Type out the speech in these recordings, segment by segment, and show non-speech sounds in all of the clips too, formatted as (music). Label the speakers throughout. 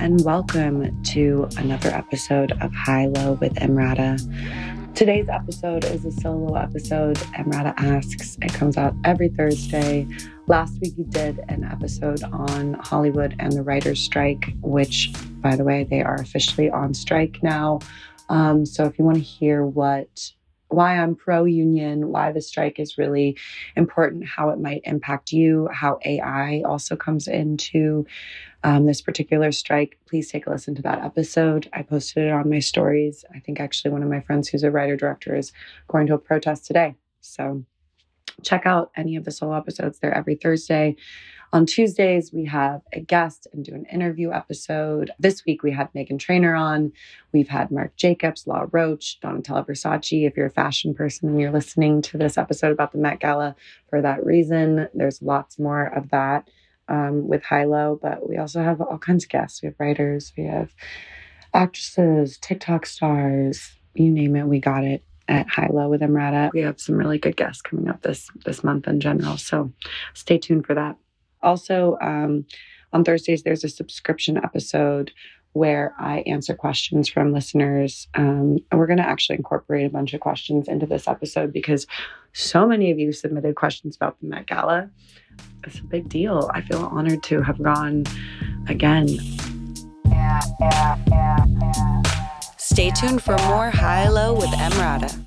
Speaker 1: and welcome to another episode of High Low with Emrata. Today's episode is a solo episode. Emrata Asks. It comes out every Thursday. Last week, we did an episode on Hollywood and the writer's strike, which, by the way, they are officially on strike now. Um, so if you want to hear what why I'm pro union, why the strike is really important, how it might impact you, how AI also comes into um, this particular strike, please take a listen to that episode. I posted it on my stories. I think actually one of my friends who's a writer director is going to a protest today. So check out any of the solo episodes. They're every Thursday. On Tuesdays, we have a guest and do an interview episode. This week, we had Meghan Trainor on. We've had Marc Jacobs, Law Roach, Donatella Versace. If you're a fashion person and you're listening to this episode about the Met Gala for that reason, there's lots more of that um, with High Low. But we also have all kinds of guests. We have writers, we have actresses, TikTok stars, you name it, we got it at High Low with Emrata. We have some really good guests coming up this this month in general. So stay tuned for that. Also, um, on Thursdays, there's a subscription episode where I answer questions from listeners. Um, and we're going to actually incorporate a bunch of questions into this episode because so many of you submitted questions about the Met Gala. It's a big deal. I feel honored to have gone again.
Speaker 2: Stay tuned for more High Low with Emrata.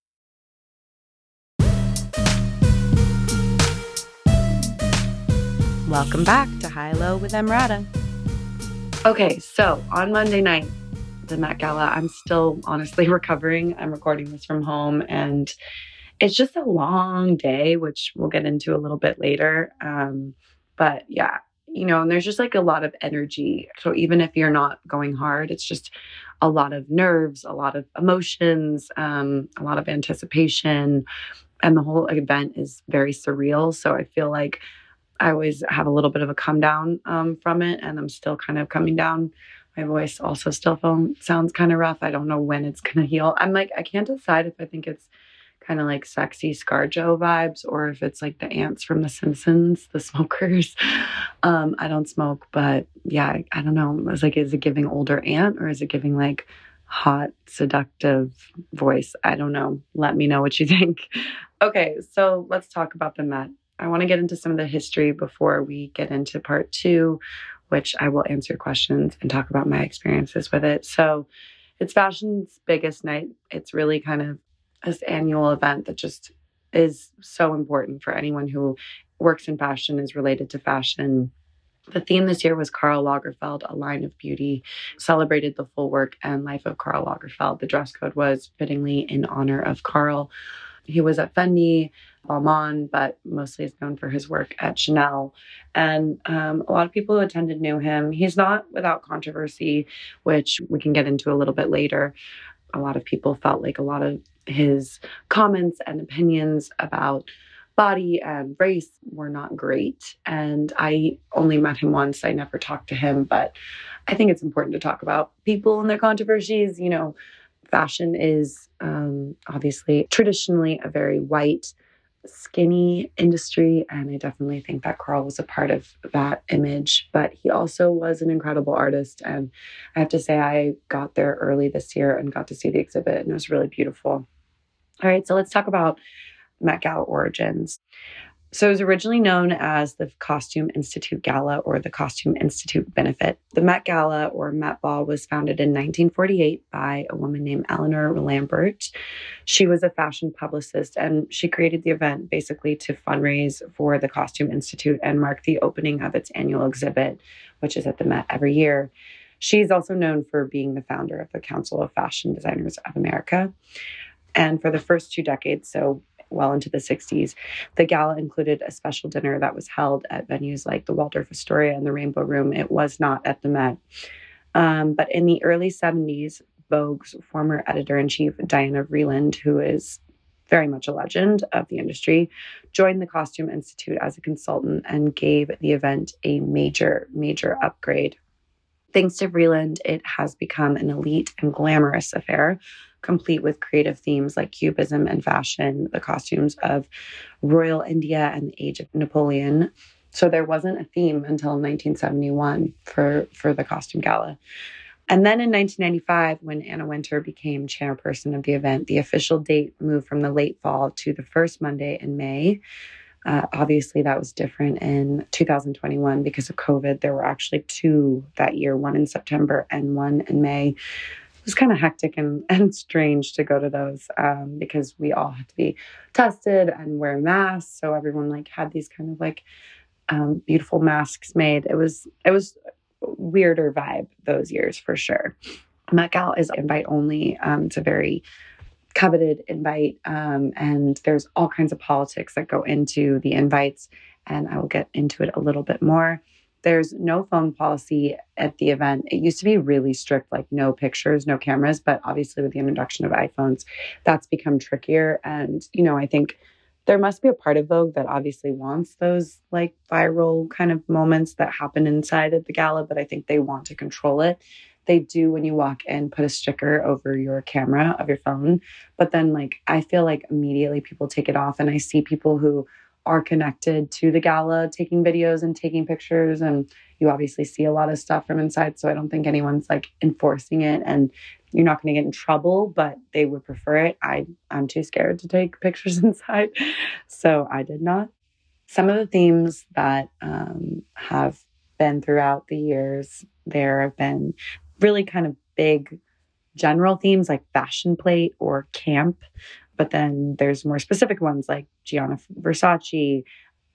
Speaker 1: Welcome back to High Low with Emrata. Okay, so on Monday night, the Met Gala, I'm still honestly (laughs) recovering. I'm recording this from home and it's just a long day, which we'll get into a little bit later. Um, but yeah, you know, and there's just like a lot of energy. So even if you're not going hard, it's just a lot of nerves, a lot of emotions, um, a lot of anticipation. And the whole event is very surreal. So I feel like I always have a little bit of a come down um, from it, and I'm still kind of coming down. My voice also still feel, sounds kind of rough. I don't know when it's to heal. I'm like, I can't decide if I think it's kind of like sexy Scarjo vibes or if it's like the aunts from The Simpsons, the (laughs) smokers. Um, I don't smoke, but yeah, I, I don't know. It's like, is it giving older aunt or is it giving like hot, seductive voice? I don't know. Let me know what you (laughs) think. Okay, so let's talk about the Met. I want to get into some of the history before we get into part two, which I will answer questions and talk about my experiences with it. So, it's fashion's biggest night. It's really kind of this annual event that just is so important for anyone who works in fashion, is related to fashion. The theme this year was Karl Lagerfeld, a line of beauty, celebrated the full work and life of Karl Lagerfeld. The dress code was fittingly in honor of Karl. He was at Fendi, Balmain, but mostly is known for his work at Chanel. And um, a lot of people who attended knew him. He's not without controversy, which we can get into a little bit later. A lot of people felt like a lot of his comments and opinions about body and race were not great. And I only met him once. I never talked to him, but I think it's important to talk about people and their controversies. You know, fashion is um, obviously traditionally a very white, skinny industry. And I definitely think that Karl was a part of that image. But he also was an incredible artist. And I have to say, I got there early this year and got to see the exhibit, and it was really beautiful. All right, so let's talk about Met Gala origins. So it was originally known as the Costume Institute Gala or the Costume Institute Benefit. The Met Gala or Met Ball was founded in 1948 by a woman named Eleanor Lambert. She was a fashion publicist and she created the event basically to fundraise for the Costume Institute and mark the opening of its annual exhibit, which is at the Met every year. She's also known for being the founder of the Council of Fashion Designers of America. And for the first two decades, so well into the 60s. The gala included a special dinner that was held at venues like the Waldorf Astoria and the Rainbow Room. It was not at the Met. Um, but in the early 70s, Vogue's former editor in chief, Diana Vreeland, who is very much a legend of the industry, joined the Costume Institute as a consultant and gave the event a major, major upgrade. Thanks to Vreeland, it has become an elite and glamorous affair, complete with creative themes like cubism and fashion, the costumes of royal India and the age of Napoleon. So there wasn't a theme until 1971 for, for the costume gala. And then in 1995, when Anna Wintour became chairperson of the event, the official date moved from the late fall to the first Monday in May. Uh, obviously, that was different in 2021 because of COVID. There were actually two that year, one in September and one in May. It was kind of hectic and, (laughs) and strange to go to those um, because we all had to be tested and wear masks. So everyone like had these kind of like um, beautiful masks made. It was it was weirder vibe those years for sure. Met Gala is invite only. Um, it's a very coveted invite, um, and there's all kinds of politics that go into the invites, and I will get into it a little bit more. There's no phone policy at the event. It used to be really strict, like no pictures, no cameras, but obviously with the introduction of iPhones, that's become trickier. And, you know, I think there must be a part of Vogue that obviously wants those like viral kind of moments that happen inside of the gala, but I think they want to control it. They do when you walk in, put a sticker over your camera of your phone. But then, like, I feel like immediately people take it off, and I see people who are connected to the gala taking videos and taking pictures. And you obviously see a lot of stuff from inside. So I don't think anyone's like enforcing it. And you're not going to get in trouble, but they would prefer it. I, I'm too scared to take (laughs) pictures inside. So I did not. Some of the themes that um, have been throughout the years, there have been really kind of big general themes like fashion plate or camp. But then there's more specific ones like Gianni Versace,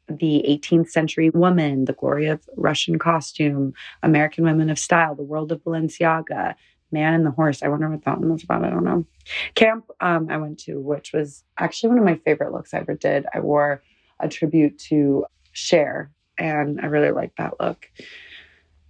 Speaker 1: the 18th century woman, the glory of Russian costume, American women of style, the world of Balenciaga, Man and the Horse. I wonder what that one was about. I don't know. Camp um, I went to, which was actually one of my favorite looks I ever did. I wore a tribute to Cher, and I really liked that look.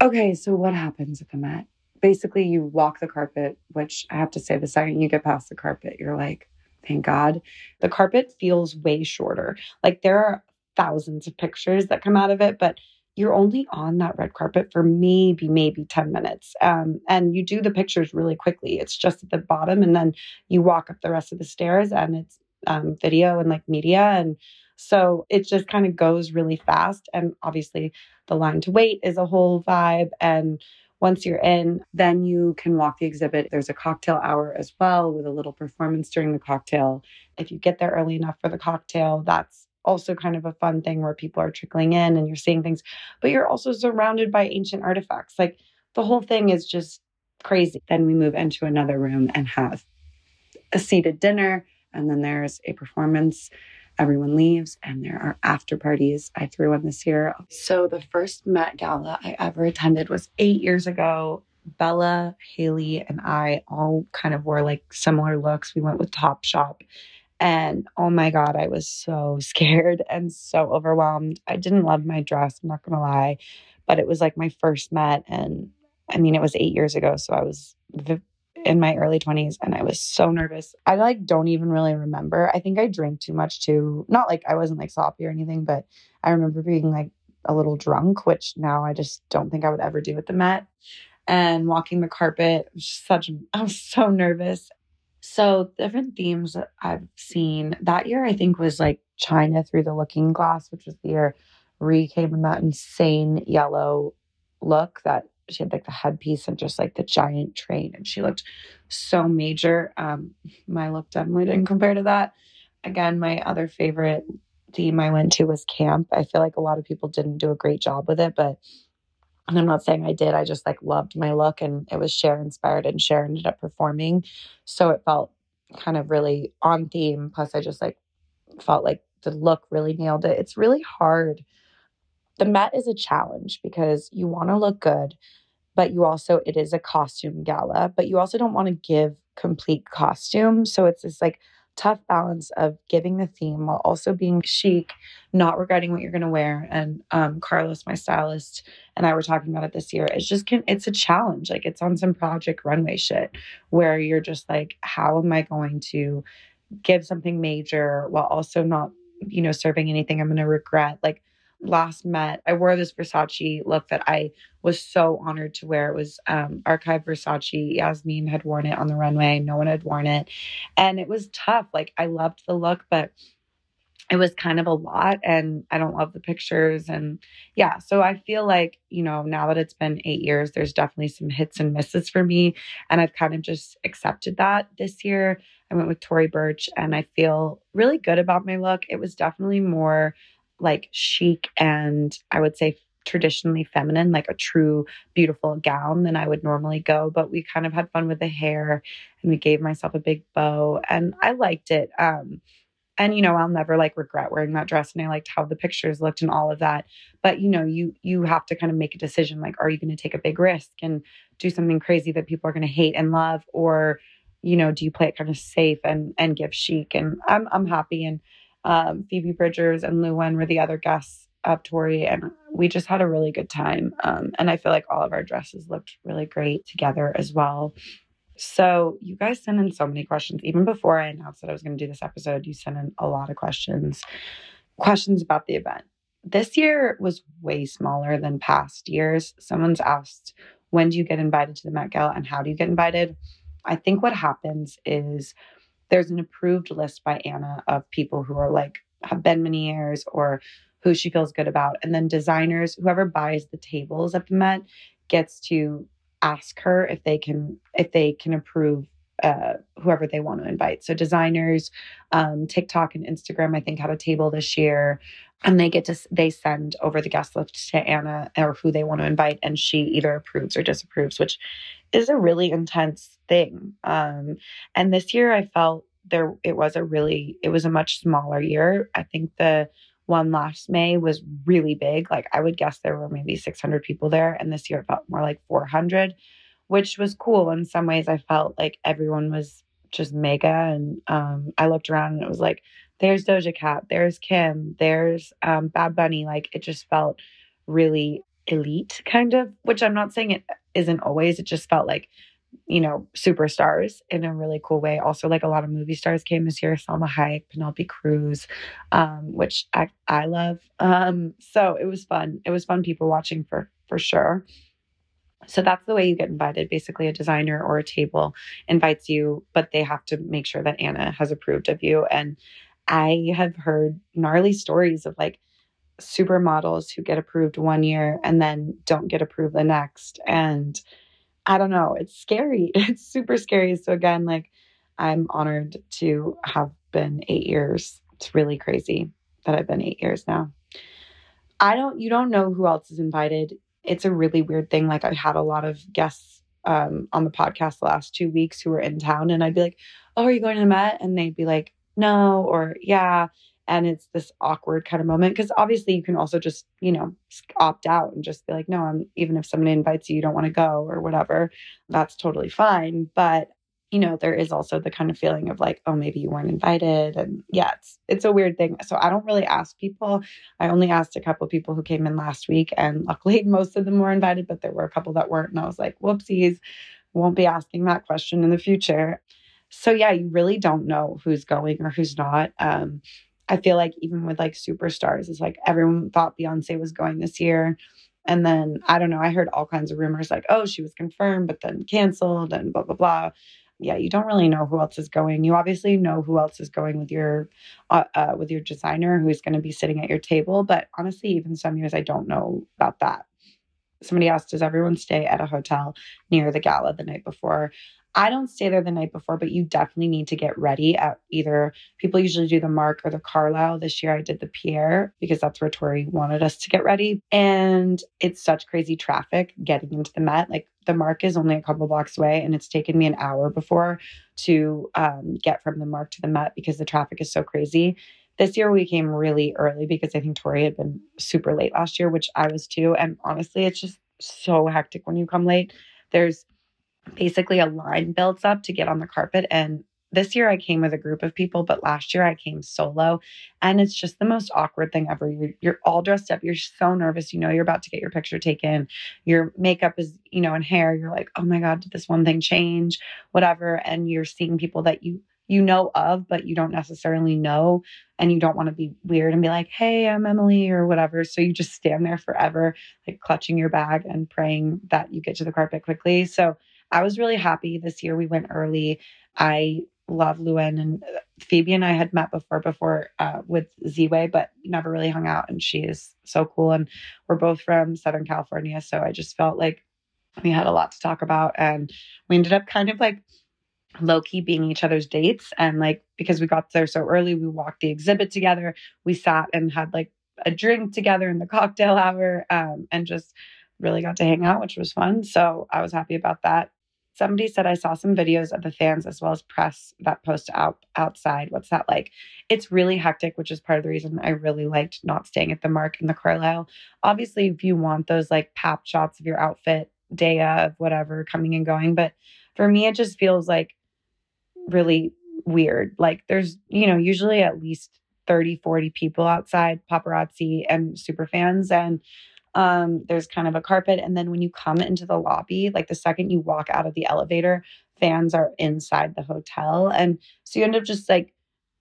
Speaker 1: Okay, so what happens at the Met? Basically, you walk the carpet, which I have to say, the second you get past the carpet, you're like, thank God. The carpet feels way shorter. Like there are thousands of pictures that come out of it, but you're only on that red carpet for maybe maybe 10 minutes um, and you do the pictures really quickly it's just at the bottom and then you walk up the rest of the stairs and it's um, video and like media and so it just kind of goes really fast and obviously the line to wait is a whole vibe and once you're in then you can walk the exhibit there's a cocktail hour as well with a little performance during the cocktail if you get there early enough for the cocktail that's also kind of a fun thing where people are trickling in and you're seeing things, but you're also surrounded by ancient artifacts. Like the whole thing is just crazy. Then we move into another room and have a seated dinner, and then there's a performance. Everyone leaves, and there are after parties. I threw one this year. So, the first Met Gala I ever attended was eight years ago. Bella, Haley, and I all kind of wore like similar looks. We went with Topshop and oh my God, I was so (laughs) scared and so overwhelmed. I didn't love my dress, I'm not to lie, but it was like my first Met. And I mean, it was eight years ago. So I was in my early 20s and I was so nervous. I like don't even really remember. I think I drank too much too. Not like I wasn't like sloppy or anything, but I remember being like a little drunk, which now I just don't think I would ever do at the Met. And walking the carpet, such I was so nervous. So, different themes that I've seen that year, I think, was like China through the looking glass, which was the year Ree came in that insane yellow look that she had like the headpiece and just like the giant train, and she looked so major. Um, my look definitely didn't compare to that. Again, my other favorite theme I went to was camp. I feel like a lot of people didn't do a great job with it, but and I'm not saying I did. I just like loved my look and it was Cher inspired and Cher ended up performing. So it felt kind of really on theme. Plus I just like felt like the look really nailed it. It's really hard. The Met is a challenge because you want to look good, but you also it is a costume gala, but you also don't want to give complete costume. So it's this like tough balance of giving the theme while also being chic, not regretting what you're going to wear. And um, Carlos, my stylist, and I were talking about it this year. It's just can it's a challenge. Like it's on some project runway shit where you're just like, how am I going to give something major while also not, you know, serving anything I'm going to regret? Like last met, I wore this Versace look that I was so honored to wear. It was um, Archive Versace. Yasmin had worn it on the runway. No one had worn it. And it was tough. Like, I loved the look, but it was kind of a lot and I don't love the pictures. And yeah, so I feel like, you know, now that it's been eight years, there's definitely some hits and misses for me. And I've kind of just accepted that this year. I went with Tory Burch and I feel really good about my look. It was definitely more like chic and I would say traditionally feminine, like a true beautiful gown than I would normally go. But we kind of had fun with the hair and we gave myself a big bow and I liked it. Um, and you know, I'll never like regret wearing that dress and I liked how the pictures looked and all of that. But you know, you you have to kind of make a decision like are you going to take a big risk and do something crazy that people are going to hate and love or you know, do you play it kind of safe and and give chic and I'm I'm happy and um, Phoebe Bridgers and Luan were the other guests of Tory, and we just had a really good time. Um, and I feel like all of our dresses looked really great together as well. So you guys sent in so many questions. Even before I announced that I was going to do this episode, you sent in a lot of questions. Questions about the event. This year was way smaller than past years. Someone's asked, when do you get invited to the Met Gala and how do you get invited? I think what happens is there's an approved list by Anna of people who are like have been many years or who she feels good about. And then designers, whoever buys the tables at the Met gets to ask her if they can if they can approve uh, whoever they want to invite. So designers, um, TikTok and Instagram, I think had a table this year, and they get to they send over the guest list to Anna or who they want to invite, and she either approves or disapproves, which is a really intense thing. Um, and this year, I felt there it was a really it was a much smaller year. I think the one last May was really big. Like I would guess there were maybe 600 people there, and this year it felt more like 400 which was cool in some ways. I felt like everyone was just mega. And um, I looked around and it was like, there's Doja Cat, there's Kim, there's um, Bad Bunny. Like it just felt really elite, kind of, which I'm not saying it isn't always. It just felt like, you know, superstars in a really cool way. Also, like a lot of movie stars came this year Salma Hayek, Penelope Cruz, um, which I, I love. Um, so it was fun. It was fun people watching for for sure. So that's the way you get invited. Basically, a designer or a table invites you, but they have to make sure that Anna has approved of you. And I have heard gnarly stories of like supermodels who get approved one year and then don't get approved the next. And I don't know, it's scary. (laughs) It's super scary. So, again, like I'm honored to have been eight years. It's really crazy that I've been eight years now. I don't, you don't know who else is invited it's a really weird thing. Like I had a lot of guests um, on the podcast the last two weeks who were in town, and I'd be like, "Oh, are you going to the Met?" And they'd be like, "No," or "Yeah." And it's this awkward kind of moment because obviously you can also just, you know, opt out and just be like, no, I'm even if somebody invites you, you don't want to go or whatever. That's totally fine. But you know, there is also the kind of feeling of like, oh, maybe you weren't invited. And yeah, it's it's a weird thing. So I don't really ask people. I only asked a couple people who came in last week, and luckily (laughs) most of them were invited, but there were a couple that weren't. And I was like, whoopsies, won't be asking that question in the future. So yeah, you really don't know who's going or who's not. Um, I feel like even with like superstars, it's like everyone thought Beyonce was going this year. And then I don't know, I heard all kinds of rumors like, oh, she was confirmed, but then canceled and blah, blah, blah yeah, you don't really know who else is going. You obviously know who else is going with your uh, uh, with your designer who's going to be sitting at your table. But honestly, even some years I don't know about that. Somebody asked, does everyone stay at a hotel near the gala the night before? I don't stay there the night before, but you definitely need to get ready at either people usually do the Mark or the Carlyle. This year I did the Pierre because that's where Tory wanted us to get ready. And it's such crazy traffic getting into the Met. Like the Mark is only a couple blocks away, and it's taken me an hour before to um, get from the Mark to the Met because the traffic is so crazy. This year we came really early because I think Tory had been super late last year, which I was too. And honestly, it's just so hectic when you come late. There's basically a line builds up to get on the carpet and this year I came with a group of people, but last year I came solo. And it's just the most awkward thing ever. You're, you're all dressed up. You're so nervous. You know, you're about to get your picture taken. Your makeup is, you know, and hair. You're like, oh my God, did this one thing change? Whatever. And you're seeing people that you, you know of, but you don't necessarily know. And you don't want to be weird and be like, hey, I'm Emily or whatever. So you just stand there forever, like clutching your bag and praying that you get to the carpet quickly. So I was really happy this year. We went early. I love Luann and uh, Phoebe and I had met before before uh, with Z-Way, but never really hung out. And she is so cool. And we're both from Southern California, so I just felt like we had a lot to talk about, and we ended up kind of like low key being each other's dates. And like because we got there so early, we walked the exhibit together. We sat and had like a drink together in the cocktail hour, um, and just really got to hang out, which was fun. So I was happy about that somebody said I saw some videos of the fans as well as press that post out outside. What's that like? It's really hectic, which is part of the reason I really liked not staying at the Mark in the Carlyle. Obviously, if you want those like pap shots of your outfit, day of whatever, coming and going, but for me, it just feels like really weird. Like there's, you know, usually at least 30, 40 people outside, paparazzi and super fans. And um, there's kind of a carpet. And then when you come into the lobby, like the second you walk out of the elevator, fans are inside the hotel. And so you end up just like,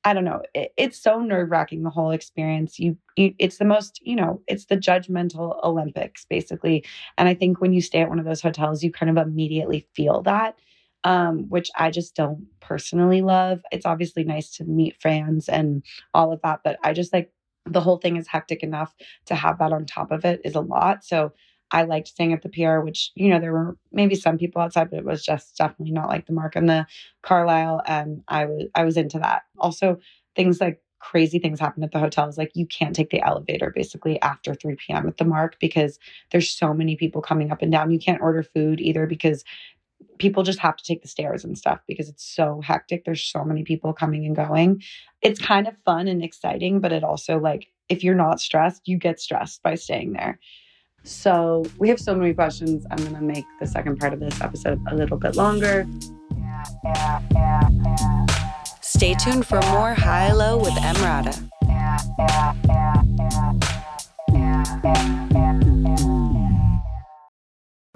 Speaker 1: I don't know. It, it's so nerve wracking the whole experience. You, you, it's the most, you know, it's the judgmental Olympics basically. And I think when you stay at one of those hotels, you kind of immediately feel that, um, which I just don't personally love. It's obviously nice to meet fans and all of that, but I just like the whole thing is hectic enough to have that on top of it is a lot. So I liked staying at the Pierre, which, you know, there were maybe some people outside, but it was just definitely not like the Mark and the Carlyle. And I was I was into that. Also, things like crazy things happen at the hotels. Like you can't take the elevator basically after 3 p.m. at the Mark because there's so many people coming up and down. You can't order food either because people just have to take the stairs and stuff because it's so hectic. There's so many people coming and going. It's kind of fun and exciting, but it also like if you're not stressed, you get stressed by staying there. So we have so many questions. I'm gonna make the second part of this episode a little bit longer. Stay tuned for more High Low with Emrata.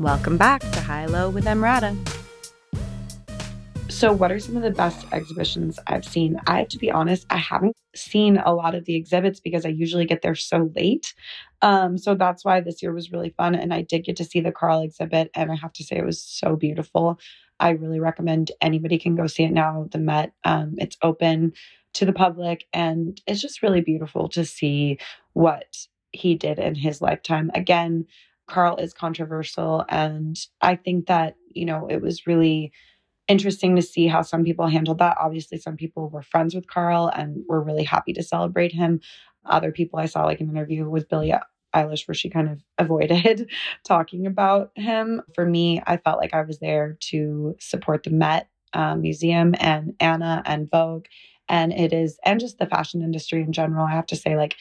Speaker 1: Welcome back to High Low with Emrata. So, what are some of the best exhibitions I've seen? I have to be honest, I haven't seen a lot of the exhibits because I usually get there so late. Um, so that's why this year was really fun. And I did get to see the Karl exhibit, and I have to say it was so beautiful. I really recommend anybody can go see it now. The Met, um, it's open to the public, and it's just really beautiful to see what he did in his lifetime. Again, Karl is controversial. And I think that, you know, it was really interesting to see how some people handled that. Obviously, some people were friends with Karl and were really happy to celebrate him. Other people I saw, like an interview with Billie Eilish where she kind of (laughs) avoided talking about him. For me, I felt like I was there to support the Met uh, Museum and Anna and Vogue. And it is, and just the fashion industry in general. I have to say, like,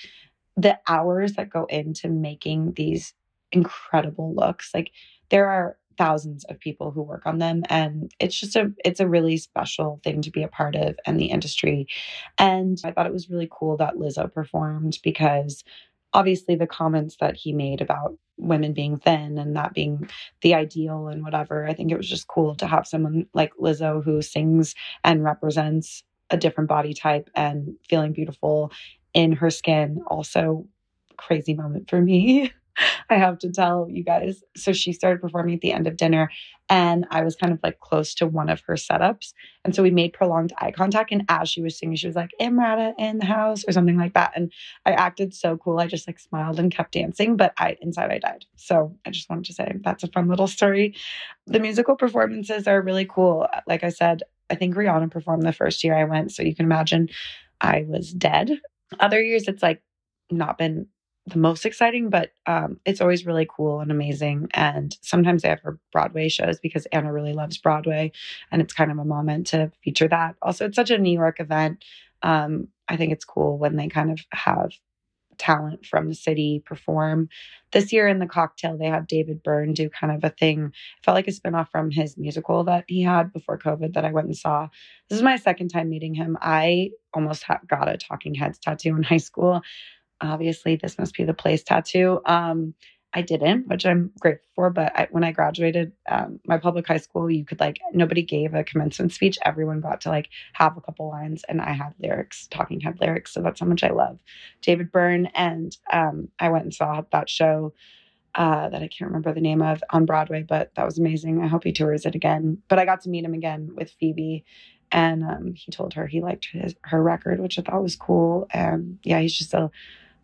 Speaker 1: the hours that go into making these incredible looks, like, there are thousands of people who work on them and it's just a it's a really special thing to be a part of in the industry and i thought it was really cool that lizzo performed because obviously the comments that he made about women being thin and that being the ideal and whatever i think it was just cool to have someone like lizzo who sings and represents a different body type and feeling beautiful in her skin also crazy moment for me (laughs) (laughs) I have to tell you guys. So she started performing at the end of dinner, and I was kind of like close to one of her setups. And so we made prolonged eye contact. And as she was singing, she was like, Emrata in the house, or something like that. And I acted so cool. I just like smiled and kept dancing, but I inside I died. So I just wanted to say that's a fun little story. The musical performances are really cool. Like I said, I think Rihanna performed the first year I went. So you can imagine I was dead. Other years, it's like not been the most exciting, but um, it's always really cool and amazing. And sometimes they have her Broadway shows because Anna really loves Broadway, and it's kind of a moment to feature that. Also, it's such a New York event. Um, I think it's cool when they kind of have talent from the city perform. This year in the cocktail, they have David Byrne do kind of a thing. It felt like a spinoff from his musical that he had before COVID that I went and saw. This is my second time meeting him. I almost ha- got a Talking Heads tattoo in high school obviously this must be the place tattoo. Um, I didn't, which I'm grateful for. But I, when I graduated um, my public high school, you could like nobody gave a commencement speech. Everyone got to like have a couple lines, and I had lyrics, talking head lyrics. So that's how much I love David Byrne. And um, I went and saw that show uh, that I can't remember the name of on Broadway, but that was amazing. I hope he tours it again. But I got to meet him again with Phoebe, and um, he told her he liked his, her record, which I thought was cool. And yeah, he's just a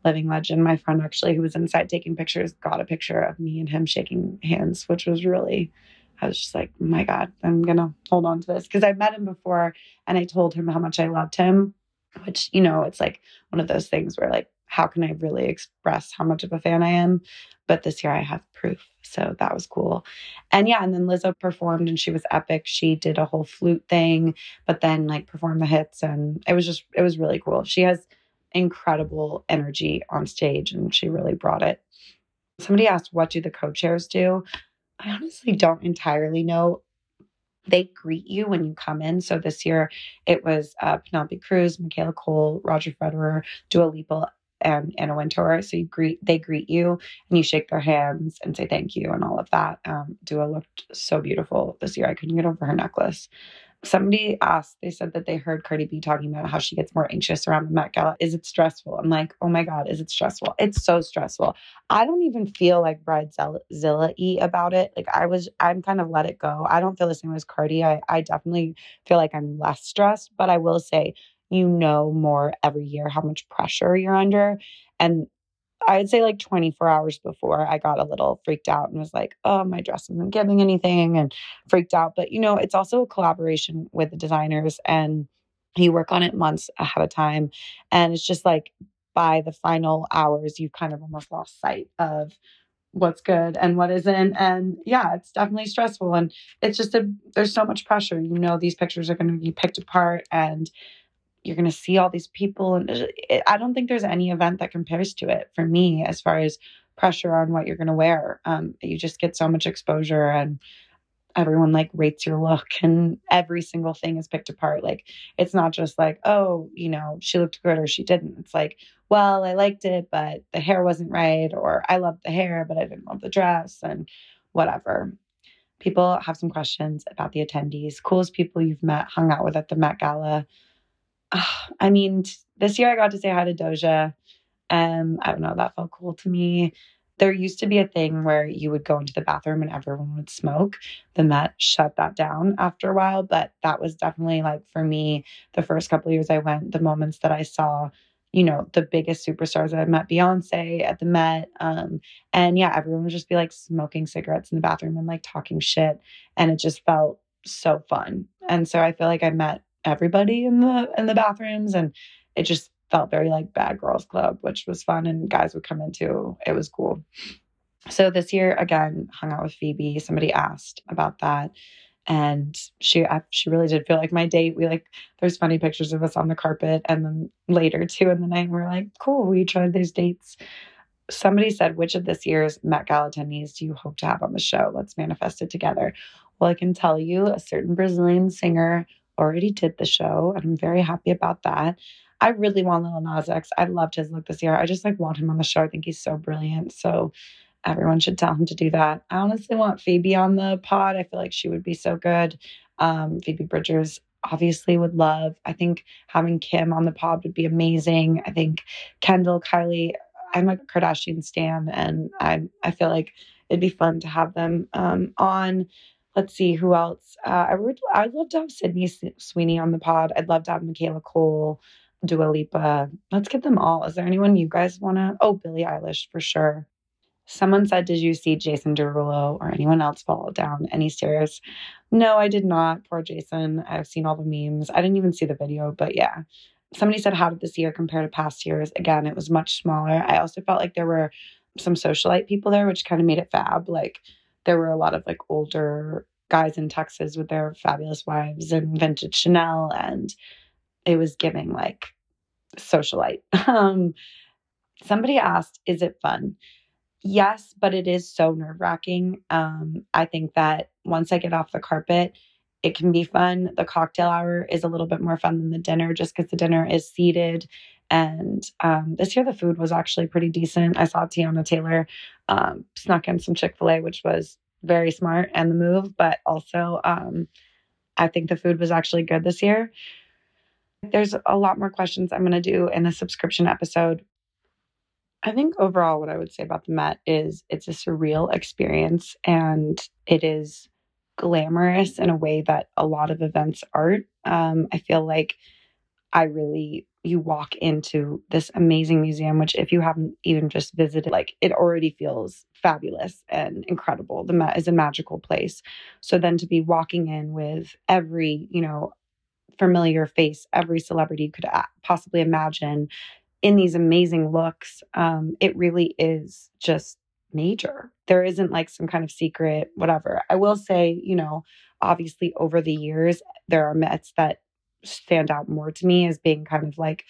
Speaker 1: living legend. My friend actually, who was inside taking pictures, got a picture of me and him shaking hands, which was really, I was just like, my God, I'm going to hold on to this. Because I met him before and I told him how much I loved him, which, you know, it's like one of those things where, like, how can I really express how much of a fan I am? But this year I have proof. So that was cool. And yeah, and then Lizzo performed and she was epic. She did a whole flute thing, but then like performed the hits. And it was just, it was really cool. She has, incredible energy on stage and she really brought it. Somebody asked, What do the co chairs do? I honestly don't entirely know. They greet you when you come in. So this year it was uh, Penelope Cruz, Michaela Coel, Roger Federer, Dua Lipa, and Anna Wintour. So you greet, they greet you and you shake their hands and say thank you and all of that. Um, Dua looked so beautiful this year. I couldn't get over her necklace somebody asked, they said that they heard Cardi B talking about how she gets more anxious around the Met Gala. Is it stressful? I'm like, oh my God, is it stressful? It's so stressful. I don't even feel like bridezilla y about it. Like I was, I'm kind of let it go. I don't feel the same as Cardi. I, I definitely feel like I'm less stressed, but I will say, you know more every year how much pressure you're under. And I'd say like 24 hours before I got a little freaked out and was like, oh, my dress isn't giving anything and freaked out. But, you know, it's also a collaboration with the designers and you work on it months ahead of time. And it's just like by the final hours, you've kind of almost lost sight of what's good and what isn't. And yeah, it's definitely stressful. And it's just a, there's so much pressure. You know, these pictures are going to be picked apart and you're going to see all these people and it, i don't think there's any event that compares to it for me as far as pressure on what you're going to wear. Um, you just get so much exposure and everyone like rates your look (laughs) and every single thing is picked apart. Like it's not just like oh you know she looked good or she didn't. It's like well i liked it but the hair wasn't right or i loved the hair but i didn't love the dress and whatever. People have some questions about the attendees. Coolest people you've met hung out with at the met gala (sighs) I mean, this year I got to say hi to Doja. and I don't know, that felt cool to me. There used to be a thing where you would go into the bathroom and everyone would smoke. The Met shut that down after a while, but that was definitely like for me, the first couple years I went, the moments that I saw, you know, the biggest superstars I met, Beyonce at the Met. Um, and yeah, everyone would just be like smoking cigarettes in the bathroom and like talking shit. And it just felt so fun. And so I feel like I met everybody in the in the bathrooms and it just felt very like bad girls club, which was fun and guys would come into. It was cool. So this year again, hung out with Phoebe. Somebody asked about that. And she she really did feel like my date. We like there's funny pictures of us on the carpet, and then later too in the night we're like, cool. We tried these dates. Somebody said, which of this year's Met Gala attendees do you hope to have on the show? Let's manifest it together. Well, I can tell you a certain Brazilian singer already did the show, and I'm very happy about that. I really want Lil Nas X. I loved his look this year. I just like want him on the show. I think he's so brilliant. So everyone should tell him to do that. I honestly want Phoebe on the pod. I feel like she would be so good. Um, Phoebe Bridgers obviously would love. I think having Kim on the pod would be amazing. I think Kendall, Kylie, I'm a Kardashian stan, and I I feel like it'd be fun to have them um, on let's see who else. Uh, I would I'd love to have Sydney Sweeney on the pod. I'd love to have Michaela Coel, Dua Lipa. Let's get them all. Is there anyone you guys want to? Oh, Billie Eilish for sure. Someone said, Did you see Jason Derulo or anyone else fall down any stairs? No, I did not. Poor Jason. I've seen all the memes. I didn't even see the video, but yeah. Somebody said, How did this year compare to past years? Again, it was much smaller. I also felt like there were some socialite people there, which kind of made it fab. Like there were a lot of like older guys in Texas with their fabulous wives and vintage Chanel and it was giving like socialite. (laughs) Um, somebody asked, "Is it fun?" Yes, but it is so nerve wracking. Um, I think that once I get off the carpet, it can be fun. The cocktail hour is a little bit more fun than the dinner, just because the dinner is seated. And um, this year, the food was actually pretty decent. I saw Teyana Taylor um, snuck in some Chick fil A, which was very smart and the move, but also um, I think the food was actually good this year. There's a lot more questions I'm going to do in the subscription episode. I think overall, what I would say about the Met is it's a surreal experience and it is glamorous in a way that a lot of events aren't. Um, I feel like I really, you walk into this amazing museum, which if you haven't even just visited, like it already feels fabulous and incredible. The Met is a magical place. So then to be walking in with every, you know, familiar face every celebrity you could possibly imagine in these amazing looks. Um, it really is just major. There isn't like some kind of secret, whatever. I will say, you know, obviously over the years, there are Mets that stand out more to me as being kind of like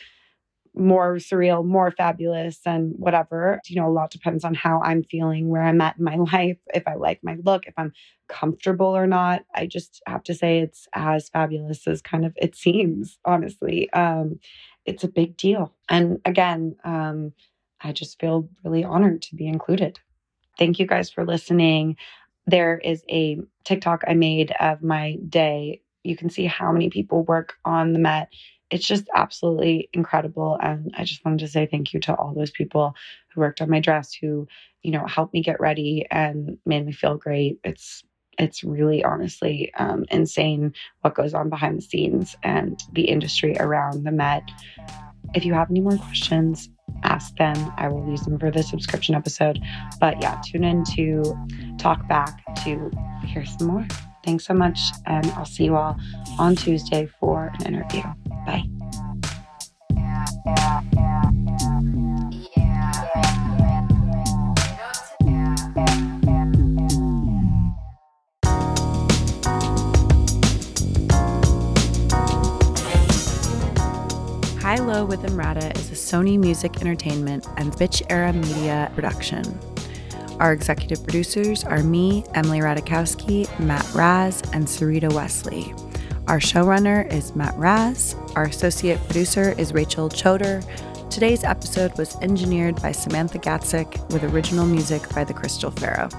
Speaker 1: more surreal, more fabulous, and whatever. You know, a lot depends on how I'm feeling, where I'm at in my (laughs) life, if I like my look, if I'm comfortable or not. I just have to say it's as fabulous as kind of it seems, honestly. Um, it's a big deal. And again, um, I just feel really honored to be included. Thank you guys for listening. There is a TikTok I made of my day. You can see how many people work on the Met it's just absolutely incredible. And I just wanted to say thank you to all those people who worked on my dress, who, you know, helped me get ready and made me feel great. It's it's really honestly um, insane what goes on behind the scenes and the industry around the Met. If you have any more questions, ask them. I will use them for the subscription episode. But yeah, tune in to talk back to hear some more. Thanks so much. And I'll see you all on Tuesday for an interview. Bye. High Low with Emrata is a Sony Music Entertainment and Bitch Era Media production. Our executive producers are me, Emily Ratajkowski, Matt Raz, and Sarita Wesley. Our showrunner is Matt Raz. Our associate producer is Rachel Choder. Today's episode was engineered by Samantha Gatzik with original music by the Crystal Pharaoh.